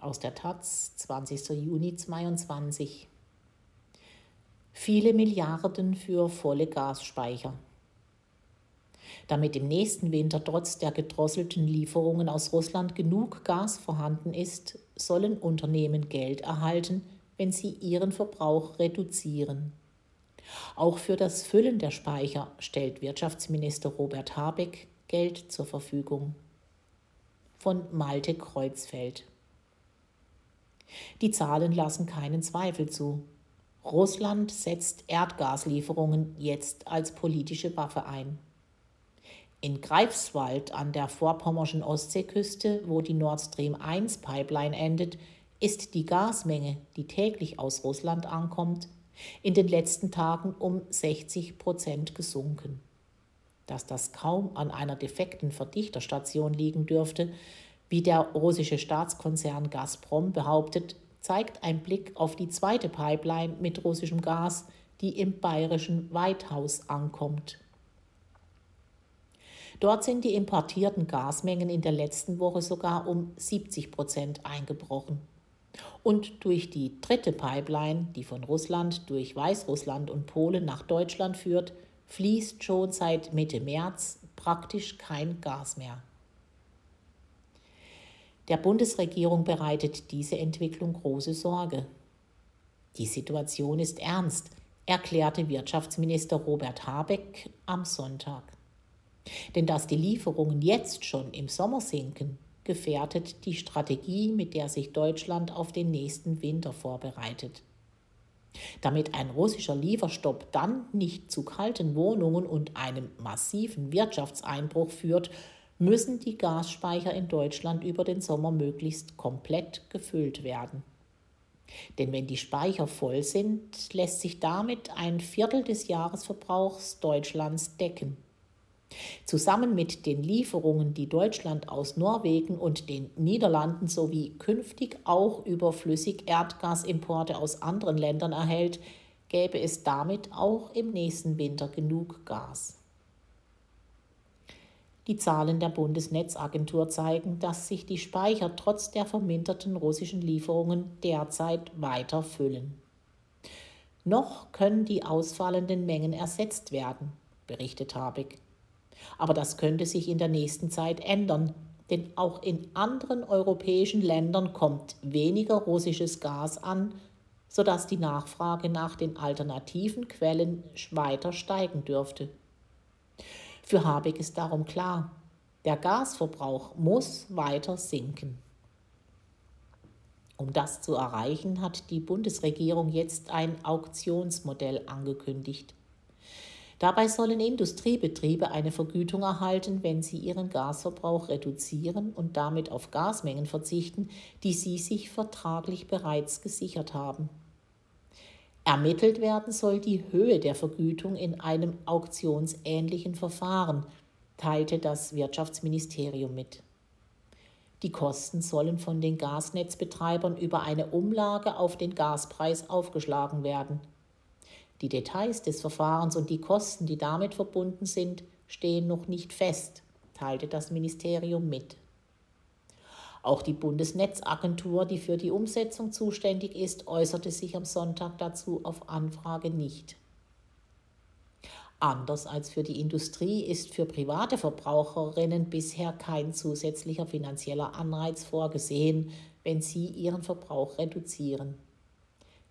Aus der Taz, 20. Juni 2022. Viele Milliarden für volle Gasspeicher. Damit im nächsten Winter trotz der gedrosselten Lieferungen aus Russland genug Gas vorhanden ist, sollen Unternehmen Geld erhalten, wenn sie ihren Verbrauch reduzieren. Auch für das Füllen der Speicher stellt Wirtschaftsminister Robert Habeck Geld zur Verfügung. Von Malte Kreuzfeld. Die Zahlen lassen keinen Zweifel zu. Russland setzt Erdgaslieferungen jetzt als politische Waffe ein. In Greifswald an der vorpommerschen Ostseeküste, wo die Nord Stream 1 Pipeline endet, ist die Gasmenge, die täglich aus Russland ankommt, in den letzten Tagen um 60 Prozent gesunken. Dass das kaum an einer defekten Verdichterstation liegen dürfte, wie der russische Staatskonzern Gazprom behauptet, zeigt ein Blick auf die zweite Pipeline mit russischem Gas, die im bayerischen Weithaus ankommt. Dort sind die importierten Gasmengen in der letzten Woche sogar um 70 Prozent eingebrochen. Und durch die dritte Pipeline, die von Russland durch Weißrussland und Polen nach Deutschland führt, fließt schon seit Mitte März praktisch kein Gas mehr. Der Bundesregierung bereitet diese Entwicklung große Sorge. Die Situation ist ernst, erklärte Wirtschaftsminister Robert Habeck am Sonntag. Denn dass die Lieferungen jetzt schon im Sommer sinken, gefährdet die Strategie, mit der sich Deutschland auf den nächsten Winter vorbereitet. Damit ein russischer Lieferstopp dann nicht zu kalten Wohnungen und einem massiven Wirtschaftseinbruch führt, müssen die Gasspeicher in Deutschland über den Sommer möglichst komplett gefüllt werden. Denn wenn die Speicher voll sind, lässt sich damit ein Viertel des Jahresverbrauchs Deutschlands decken. Zusammen mit den Lieferungen, die Deutschland aus Norwegen und den Niederlanden sowie künftig auch über Flüssig-Erdgasimporte aus anderen Ländern erhält, gäbe es damit auch im nächsten Winter genug Gas. Die Zahlen der Bundesnetzagentur zeigen, dass sich die Speicher trotz der verminderten russischen Lieferungen derzeit weiter füllen. Noch können die ausfallenden Mengen ersetzt werden, berichtet Habeck. Aber das könnte sich in der nächsten Zeit ändern, denn auch in anderen europäischen Ländern kommt weniger russisches Gas an, sodass die Nachfrage nach den alternativen Quellen weiter steigen dürfte. Für Habeck ist darum klar, der Gasverbrauch muss weiter sinken. Um das zu erreichen, hat die Bundesregierung jetzt ein Auktionsmodell angekündigt. Dabei sollen Industriebetriebe eine Vergütung erhalten, wenn sie ihren Gasverbrauch reduzieren und damit auf Gasmengen verzichten, die sie sich vertraglich bereits gesichert haben. Ermittelt werden soll die Höhe der Vergütung in einem auktionsähnlichen Verfahren, teilte das Wirtschaftsministerium mit. Die Kosten sollen von den Gasnetzbetreibern über eine Umlage auf den Gaspreis aufgeschlagen werden. Die Details des Verfahrens und die Kosten, die damit verbunden sind, stehen noch nicht fest, teilte das Ministerium mit. Auch die Bundesnetzagentur, die für die Umsetzung zuständig ist, äußerte sich am Sonntag dazu auf Anfrage nicht. Anders als für die Industrie ist für private Verbraucherinnen bisher kein zusätzlicher finanzieller Anreiz vorgesehen, wenn sie ihren Verbrauch reduzieren.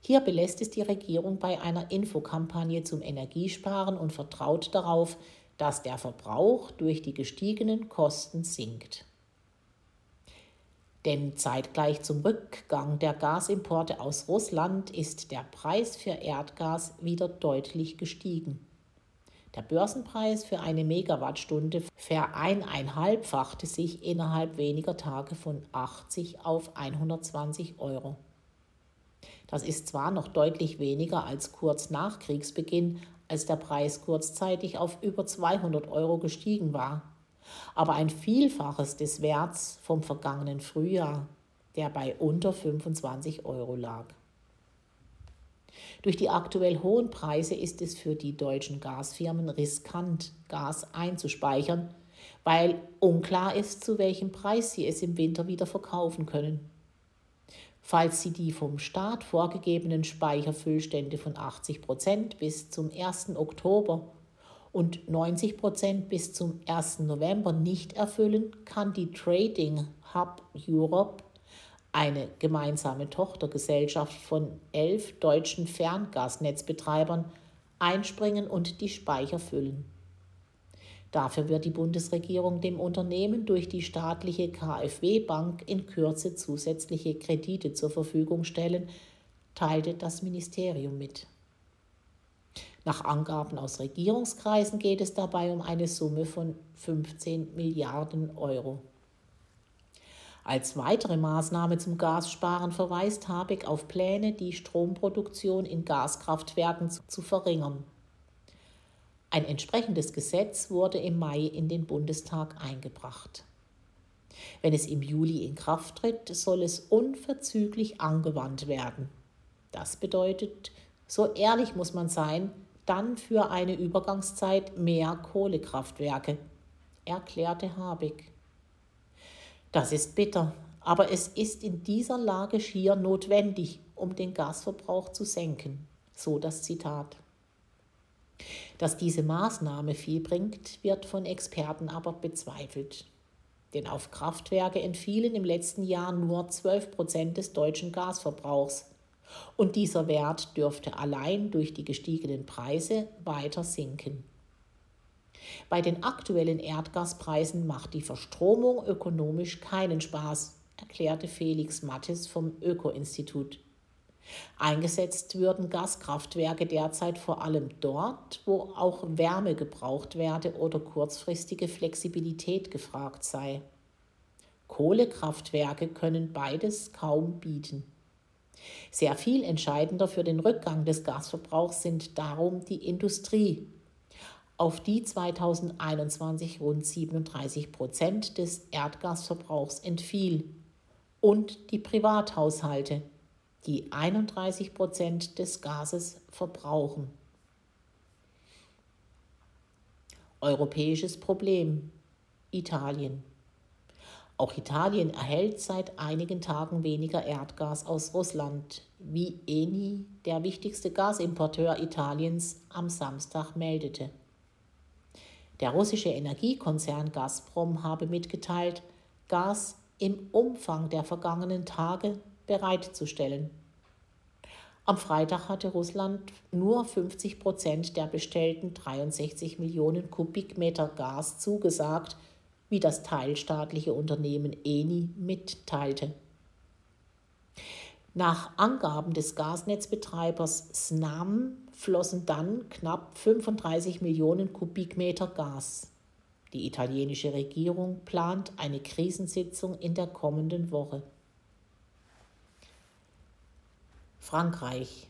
Hier belässt es die Regierung bei einer Infokampagne zum Energiesparen und vertraut darauf, dass der Verbrauch durch die gestiegenen Kosten sinkt. Denn zeitgleich zum Rückgang der Gasimporte aus Russland ist der Preis für Erdgas wieder deutlich gestiegen. Der Börsenpreis für eine Megawattstunde vereineinhalbfachte sich innerhalb weniger Tage von 80 auf 120 Euro. Das ist zwar noch deutlich weniger als kurz nach Kriegsbeginn, als der Preis kurzzeitig auf über 200 Euro gestiegen war, aber ein Vielfaches des Werts vom vergangenen Frühjahr, der bei unter 25 Euro lag. Durch die aktuell hohen Preise ist es für die deutschen Gasfirmen riskant, Gas einzuspeichern, weil unklar ist, zu welchem Preis sie es im Winter wieder verkaufen können. falls sie die vom Staat vorgegebenen Speicherfüllstände von 80 Prozent bis zum 1. Oktober und 90 Prozent bis zum 1. November nicht erfüllen, kann die Trading Hub Europe, eine gemeinsame Tochtergesellschaft von elf deutschen Ferngasnetzbetreibern, einspringen und die Speicher füllen. Dafür wird die Bundesregierung dem Unternehmen durch die staatliche KfW Bank in Kürze zusätzliche Kredite zur Verfügung stellen, teilte das Ministerium mit. Nach Angaben aus Regierungskreisen geht es dabei um eine Summe von 15 Milliarden Euro. Als weitere Maßnahme zum Gassparen verweist Habeck auf Pläne, die Stromproduktion in Gaskraftwerken zu verringern. Ein entsprechendes Gesetz wurde im Mai in den Bundestag eingebracht. Wenn es im Juli in Kraft tritt, soll es unverzüglich angewandt werden. Das bedeutet, so ehrlich muss man sein, dann für eine Übergangszeit mehr Kohlekraftwerke, erklärte Habeck. Das ist bitter, aber es ist in dieser Lage schier notwendig, um den Gasverbrauch zu senken, so das Zitat. Dass diese Maßnahme viel bringt, wird von Experten aber bezweifelt. Denn auf Kraftwerke entfielen im letzten Jahr nur 12 Prozent des deutschen Gasverbrauchs. Und dieser Wert dürfte allein durch die gestiegenen Preise weiter sinken. Bei den aktuellen Erdgaspreisen macht die Verstromung ökonomisch keinen Spaß, erklärte Felix Mattes vom Öko-Institut. Eingesetzt würden Gaskraftwerke derzeit vor allem dort, wo auch Wärme gebraucht werde oder kurzfristige Flexibilität gefragt sei. Kohlekraftwerke können beides kaum bieten. Sehr viel entscheidender für den Rückgang des Gasverbrauchs sind darum die Industrie, auf die 2021 rund 37 Prozent des Erdgasverbrauchs entfiel, und die Privathaushalte, die 31 Prozent des Gases verbrauchen. Europäisches Problem. Italien. Auch Italien erhält seit einigen Tagen weniger Erdgas aus Russland, wie Eni, der wichtigste Gasimporteur Italiens, am Samstag meldete. Der russische Energiekonzern Gazprom habe mitgeteilt, Gas im Umfang der vergangenen Tage bereitzustellen. Am Freitag hatte Russland nur 50 Prozent der bestellten 63 Millionen Kubikmeter Gas zugesagt, wie das teilstaatliche Unternehmen Eni mitteilte. Nach Angaben des Gasnetzbetreibers Snam flossen dann knapp 35 Millionen Kubikmeter Gas. Die italienische Regierung plant eine Krisensitzung in der kommenden Woche. Frankreich.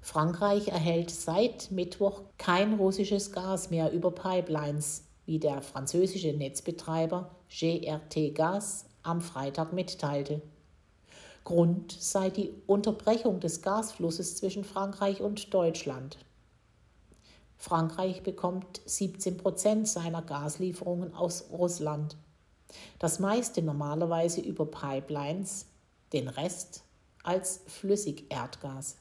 Frankreich erhält seit Mittwoch kein russisches Gas mehr über Pipelines, wie der französische Netzbetreiber GRT Gas am Freitag mitteilte. Grund sei die Unterbrechung des Gasflusses zwischen Frankreich und Deutschland. Frankreich bekommt 17 Prozent seiner Gaslieferungen aus Russland. Das meiste normalerweise über Pipelines, den Rest als Flüssigerdgas.